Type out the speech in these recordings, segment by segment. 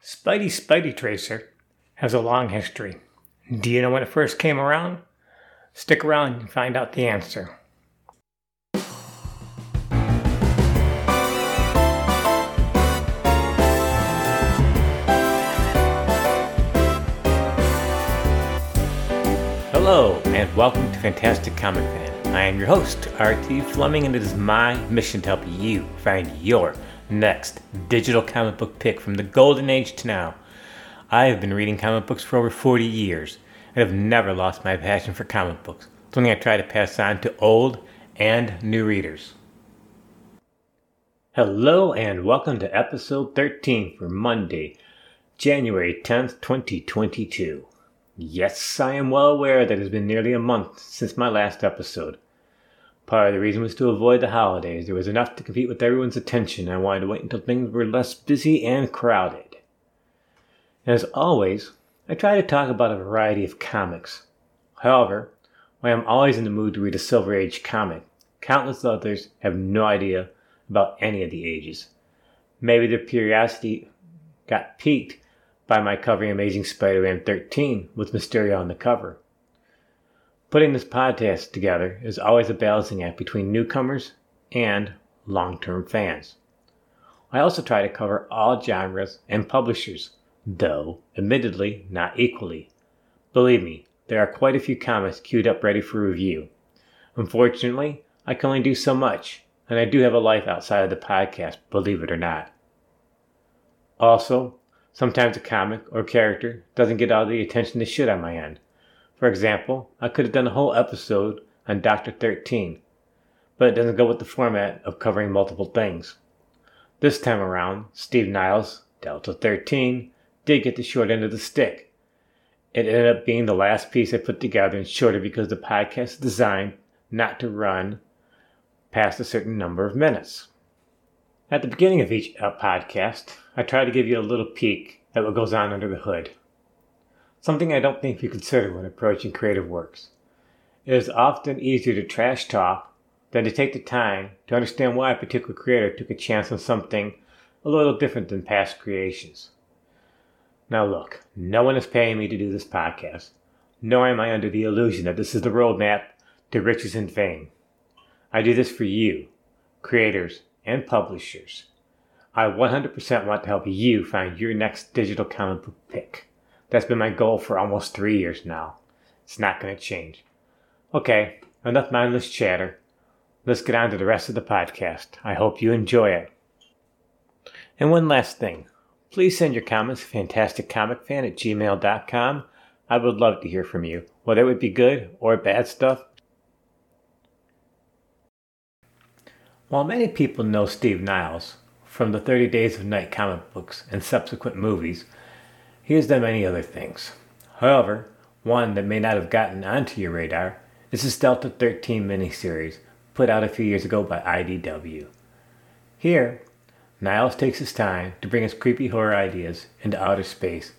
Spidey Spidey Tracer has a long history. Do you know when it first came around? Stick around and find out the answer. Hello, and welcome to Fantastic Comic Fan. I am your host, R.T. Fleming, and it is my mission to help you find your next digital comic book pick from the golden age to now. I have been reading comic books for over 40 years and have never lost my passion for comic books, something I try to pass on to old and new readers. Hello, and welcome to episode 13 for Monday, January 10th, 2022. Yes, I am well aware that it has been nearly a month since my last episode. Part of the reason was to avoid the holidays. There was enough to compete with everyone's attention, I wanted to wait until things were less busy and crowded. As always, I try to talk about a variety of comics. However, while I'm always in the mood to read a Silver Age comic, countless others have no idea about any of the ages. Maybe their curiosity got piqued by my covering Amazing Spider-Man 13 with Mysterio on the cover. Putting this podcast together is always a balancing act between newcomers and long-term fans. I also try to cover all genres and publishers, though admittedly not equally. Believe me, there are quite a few comics queued up ready for review. Unfortunately, I can only do so much, and I do have a life outside of the podcast, believe it or not. Also, Sometimes a comic or character doesn't get all the attention they should on my end. For example, I could have done a whole episode on Doctor 13, but it doesn't go with the format of covering multiple things. This time around, Steve Niles, Delta 13, did get the short end of the stick. It ended up being the last piece I put together and shorter because the podcast is designed not to run past a certain number of minutes. At the beginning of each uh, podcast, I try to give you a little peek at what goes on under the hood. Something I don't think you consider when approaching creative works. It is often easier to trash talk than to take the time to understand why a particular creator took a chance on something a little different than past creations. Now, look, no one is paying me to do this podcast, nor am I under the illusion that this is the roadmap to riches and fame. I do this for you, creators and publishers. I 100% want to help you find your next digital comic book pick. That's been my goal for almost three years now. It's not going to change. Okay, enough mindless chatter. Let's get on to the rest of the podcast. I hope you enjoy it. And one last thing. Please send your comments to fantasticcomicfan at gmail.com. I would love to hear from you, whether it would be good or bad stuff. While many people know Steve Niles from the 30 Days of Night comic books and subsequent movies, he has done many other things. However, one that may not have gotten onto your radar is his Delta 13 miniseries, put out a few years ago by IDW. Here, Niles takes his time to bring his creepy horror ideas into outer space,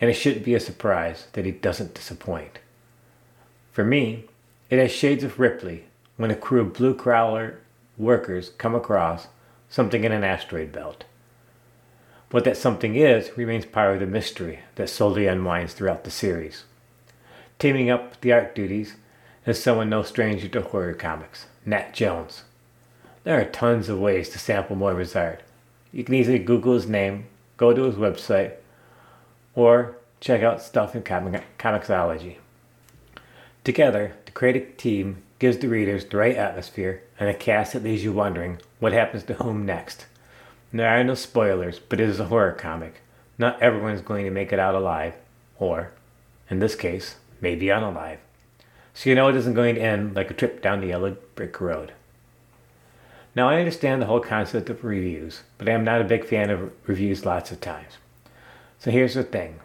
and it shouldn't be a surprise that he doesn't disappoint. For me, it has shades of Ripley when a crew of blue crawler workers come across something in an asteroid belt. What that something is remains part of the mystery that slowly unwinds throughout the series. Teaming up with the art duties is someone no stranger to horror comics, Nat Jones. There are tons of ways to sample Moira's art. You can easily Google his name, go to his website, or check out stuff in comic- Comixology. Together, the creative team gives the readers the right atmosphere and a cast that leaves you wondering what happens to whom next. There are no spoilers, but it is a horror comic. Not everyone is going to make it out alive, or, in this case, maybe unalive. So you know it isn't going to end like a trip down the yellow brick road. Now I understand the whole concept of reviews, but I am not a big fan of reviews lots of times. So here's the thing.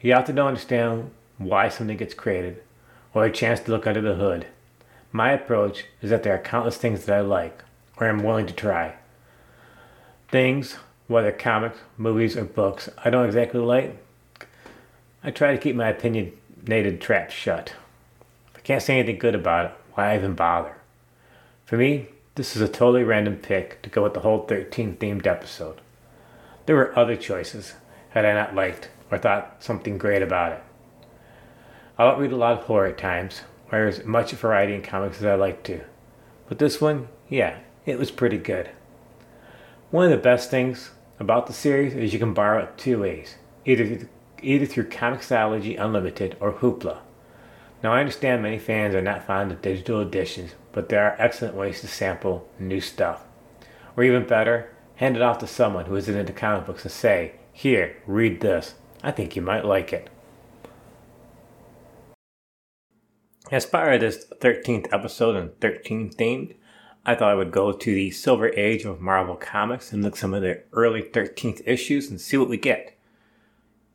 You have to understand why something gets created, or a chance to look under the hood my approach is that there are countless things that I like or am willing to try. Things, whether comics, movies, or books, I don't exactly like. I try to keep my opinionated trap shut. If I can't say anything good about it, why even bother? For me, this is a totally random pick to go with the whole 13 themed episode. There were other choices, had I not liked or thought something great about it. I don't read a lot of horror at times, or there's much variety in comics as I like to. But this one, yeah, it was pretty good. One of the best things about the series is you can borrow it two ways either, either through Comixology Unlimited or Hoopla. Now, I understand many fans are not fond of digital editions, but there are excellent ways to sample new stuff. Or even better, hand it off to someone who isn't into comic books and say, Here, read this. I think you might like it. As part of this 13th episode and 13 themed, I thought I would go to the Silver Age of Marvel Comics and look some of the early 13th issues and see what we get.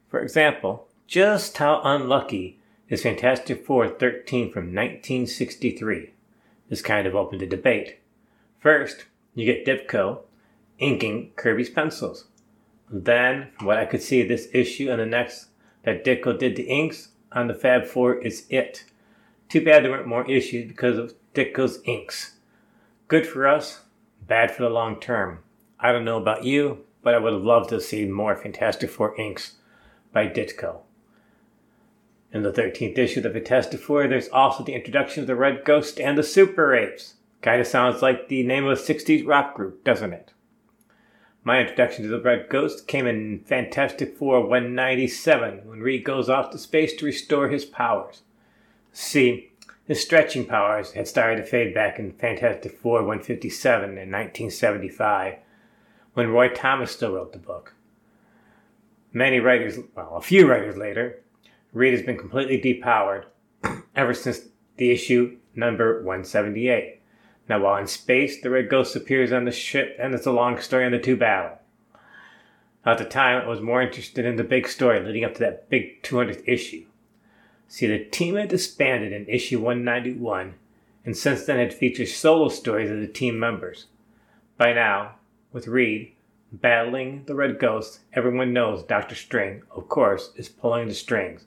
For example, just how unlucky is Fantastic Four 13 from 1963? This kind of open to debate. First, you get Ditko inking Kirby's pencils. Then, from what I could see this issue and the next that Ditko did the inks on the Fab Four is it. Too bad there weren't more issues because of Ditko's inks. Good for us, bad for the long term. I don't know about you, but I would have loved to see more Fantastic Four inks by Ditko. In the 13th issue of Fantastic Four, there's also the introduction of the Red Ghost and the Super Apes. Kinda sounds like the name of a 60s rock group, doesn't it? My introduction to the Red Ghost came in Fantastic Four 197 when Reed goes off to space to restore his powers. See, his stretching powers had started to fade back in Fantastic Four 157 in 1975 when Roy Thomas still wrote the book. Many writers, well, a few writers later, Reed has been completely depowered ever since the issue number 178. Now, while in space, the Red Ghost appears on the ship, and it's a long story on the two battle. At the time, I was more interested in the big story leading up to that big 200th issue. See, the team had disbanded in issue 191, and since then had featured solo stories of the team members. By now, with Reed battling the Red Ghost, everyone knows Doctor Strange, of course, is pulling the strings,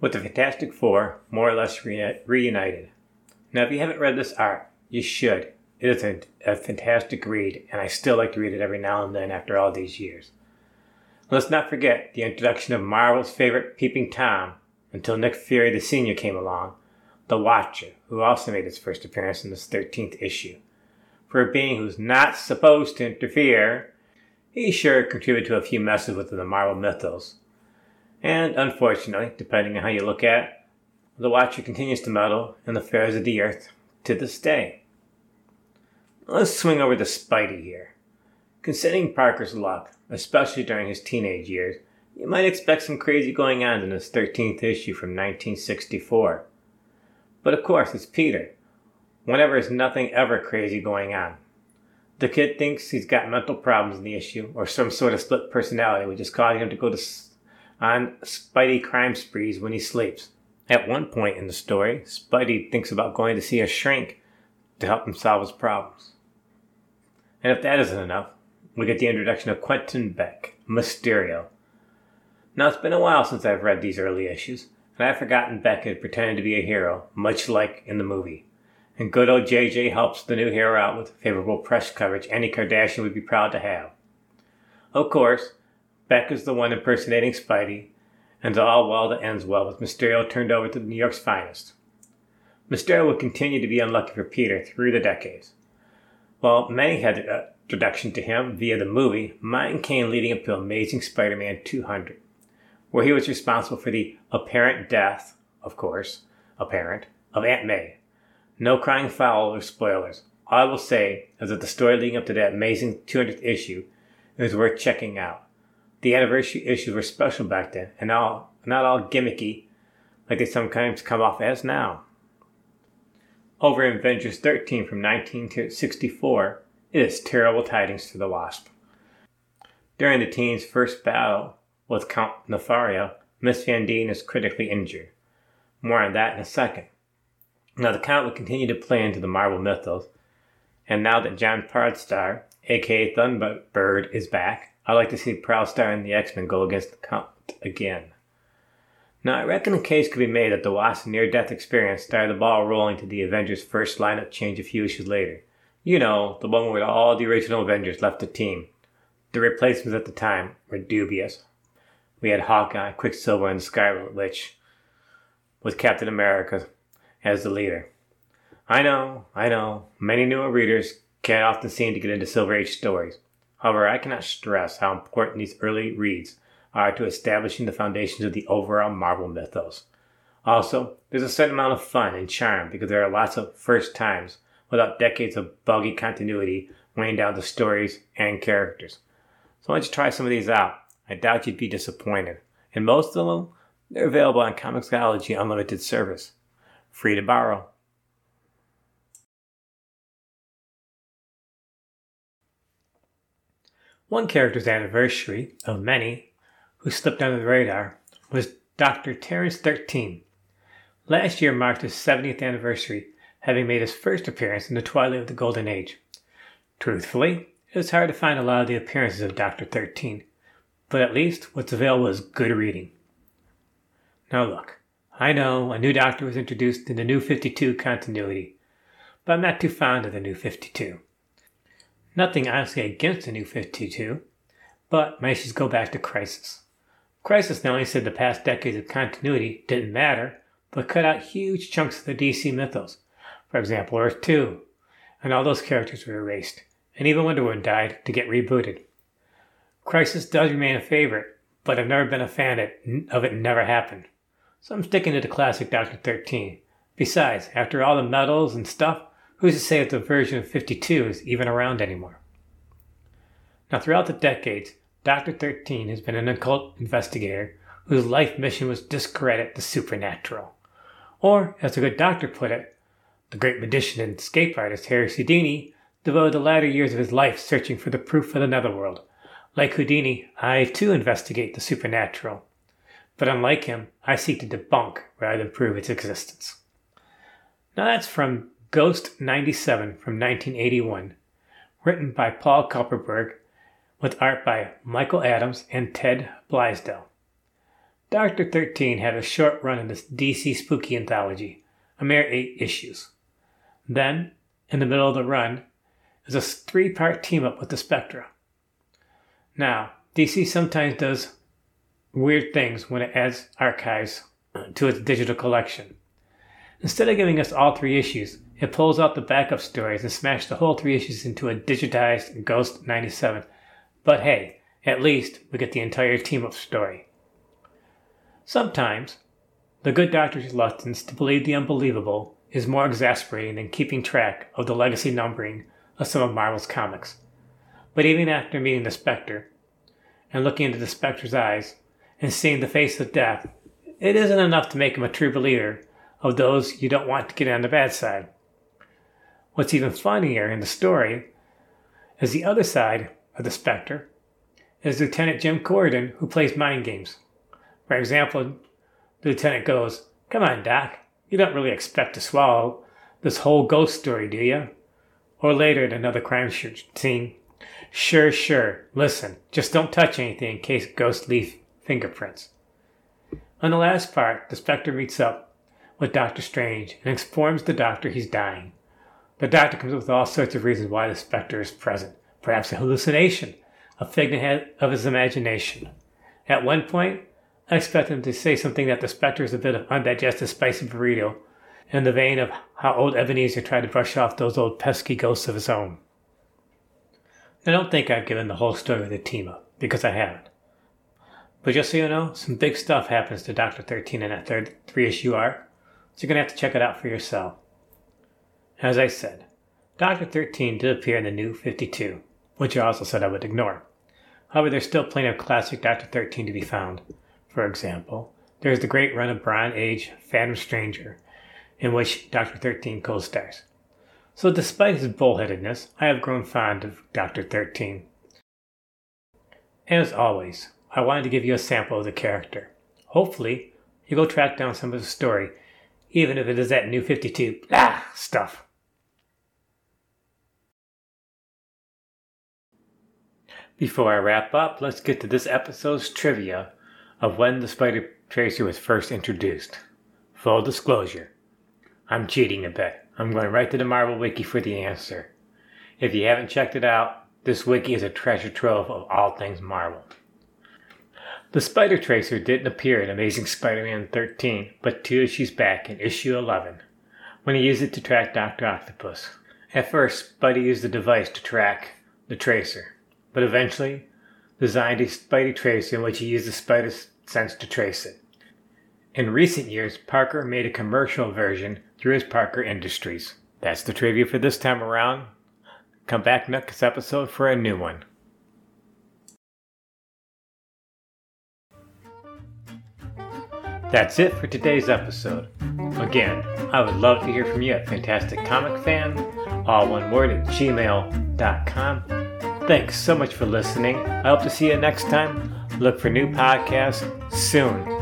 with the Fantastic Four more or less re- reunited. Now, if you haven't read this art, you should. It is a, a fantastic read, and I still like to read it every now and then after all these years. Let's not forget the introduction of Marvel's favorite Peeping Tom until Nick Fury the Senior came along, the Watcher, who also made his first appearance in this 13th issue. For a being who's not supposed to interfere, he sure contributed to a few messes within the Marvel mythos. And unfortunately, depending on how you look at it, the Watcher continues to meddle in the affairs of the Earth to this day. Let's swing over to Spidey here. Considering Parker's luck, especially during his teenage years, you might expect some crazy going on in this 13th issue from 1964. But of course, it's Peter. Whenever there's nothing ever crazy going on. The kid thinks he's got mental problems in the issue, or some sort of split personality, which is causing him to go to on Spidey crime sprees when he sleeps. At one point in the story, Spidey thinks about going to see a shrink to help him solve his problems. And if that isn't enough, we get the introduction of Quentin Beck, Mysterio, now, it's been a while since I've read these early issues, and I've forgotten Beck had pretended to be a hero, much like in the movie. And good old JJ helps the new hero out with favorable press coverage any Kardashian would be proud to have. Of course, Beck is the one impersonating Spidey, and all well that ends well with Mysterio turned over to New York's finest. Mysterio will continue to be unlucky for Peter through the decades. While many had an introduction to him via the movie, mine came leading up to Amazing Spider-Man 200 where he was responsible for the apparent death, of course, apparent, of Aunt May. No crying foul or spoilers. All I will say is that the story leading up to that amazing 200th issue is worth checking out. The anniversary issues were special back then, and all, not all gimmicky like they sometimes come off as now. Over in Avengers 13 from 1964, it is terrible tidings to the Wasp. During the team's first battle with Count Nefaria, Miss Van Dyne is critically injured. More on that in a second. Now, the Count would continue to play into the Marvel mythos, and now that John Proudstar, aka Thunderbird, is back, I'd like to see Proudstar and the X Men go against the Count again. Now, I reckon a case could be made that the Wasp's near death experience started the ball rolling to the Avengers' first lineup change a few issues later. You know, the one where all the original Avengers left the team. The replacements at the time were dubious. We had Hawkeye, Quicksilver, and Scarlet Witch, with Captain America as the leader. I know, I know, many newer readers can't often seem to get into Silver Age stories. However, I cannot stress how important these early reads are to establishing the foundations of the overall Marvel mythos. Also, there's a certain amount of fun and charm because there are lots of first times without decades of buggy continuity weighing down the stories and characters. So why don't you try some of these out? I doubt you'd be disappointed. And most of them, they're available on Comixology Unlimited service. Free to borrow. One character's anniversary, of many, who slipped under the radar, was Dr. Terrence 13. Last year marked his 70th anniversary, having made his first appearance in the twilight of the Golden Age. Truthfully, it was hard to find a lot of the appearances of Dr. 13, but at least what's available is good reading. Now look, I know a new Doctor was introduced in the New 52 continuity, but I'm not too fond of the New 52. Nothing honestly against the New 52, but my issues go back to Crisis. Crisis not only said the past decades of continuity didn't matter, but cut out huge chunks of the DC mythos. For example, Earth 2, and all those characters were erased, and even Wonder Woman died to get rebooted. Crisis does remain a favorite, but I've never been a fan of it never happened. So I'm sticking to the classic Doctor 13. Besides, after all the medals and stuff, who's to say that the version of 52 is even around anymore? Now, throughout the decades, Doctor 13 has been an occult investigator whose life mission was to discredit the supernatural. Or, as a good doctor put it, the great magician and escape artist Harry Houdini devoted the latter years of his life searching for the proof of the netherworld, like Houdini, I too investigate the supernatural. But unlike him, I seek to debunk rather than prove its existence. Now that's from Ghost 97 from 1981, written by Paul Kupperberg, with art by Michael Adams and Ted Blaisdell. Doctor 13 had a short run in this DC spooky anthology, a mere eight issues. Then, in the middle of the run, is a three part team up with the Spectre. Now, DC sometimes does weird things when it adds archives to its digital collection. Instead of giving us all three issues, it pulls out the backup stories and smashes the whole three issues into a digitized Ghost 97. But hey, at least we get the entire team up story. Sometimes, the good doctor's reluctance to believe the unbelievable is more exasperating than keeping track of the legacy numbering of some of Marvel's comics. But even after meeting the Spectre, and looking into the Spectre's eyes, and seeing the face of death, it isn't enough to make him a true believer of those you don't want to get on the bad side. What's even funnier in the story is the other side of the Spectre is Lieutenant Jim Corrigan, who plays mind games. For example, the lieutenant goes, Come on, Doc, you don't really expect to swallow this whole ghost story, do you? Or later in another crime scene, Sure, sure. Listen, just don't touch anything in case ghosts leave fingerprints. On the last part, the Spectre meets up with Doctor Strange and informs the Doctor he's dying. The Doctor comes up with all sorts of reasons why the Spectre is present. Perhaps a hallucination, a figment of his imagination. At one point, I expect him to say something that the Spectre is a bit of undigested spicy burrito, in the vein of how old Ebenezer tried to brush off those old pesky ghosts of his own. I don't think I've given the whole story of the team up, because I haven't. But just so you know, some big stuff happens to Doctor 13 in that third three issue arc, so you're going to have to check it out for yourself. As I said, Doctor 13 did appear in the new 52, which I also said I would ignore. However, there's still plenty of classic Doctor 13 to be found. For example, there's the great run of Bronze Age Phantom Stranger, in which Doctor 13 co stars. So, despite his bullheadedness, I have grown fond of Doctor 13. As always, I wanted to give you a sample of the character. Hopefully, you go track down some of the story, even if it is that new 52 blah stuff. Before I wrap up, let's get to this episode's trivia of when the Spider Tracer was first introduced. Full disclosure, I'm cheating a bit. I'm going right to the Marvel Wiki for the answer. If you haven't checked it out, this wiki is a treasure trove of all things Marvel. The Spider Tracer didn't appear in Amazing Spider Man 13, but two issues back in issue 11, when he used it to track Dr. Octopus. At first, Spidey used the device to track the Tracer, but eventually designed a Spidey Tracer in which he used the Spider Sense to trace it. In recent years, Parker made a commercial version his Parker Industries. That's the trivia for this time around. Come back next episode for a new one. That's it for today's episode. Again, I would love to hear from you at Fantastic Comic Fan, all one word at gmail.com. Thanks so much for listening. I hope to see you next time. Look for new podcasts soon.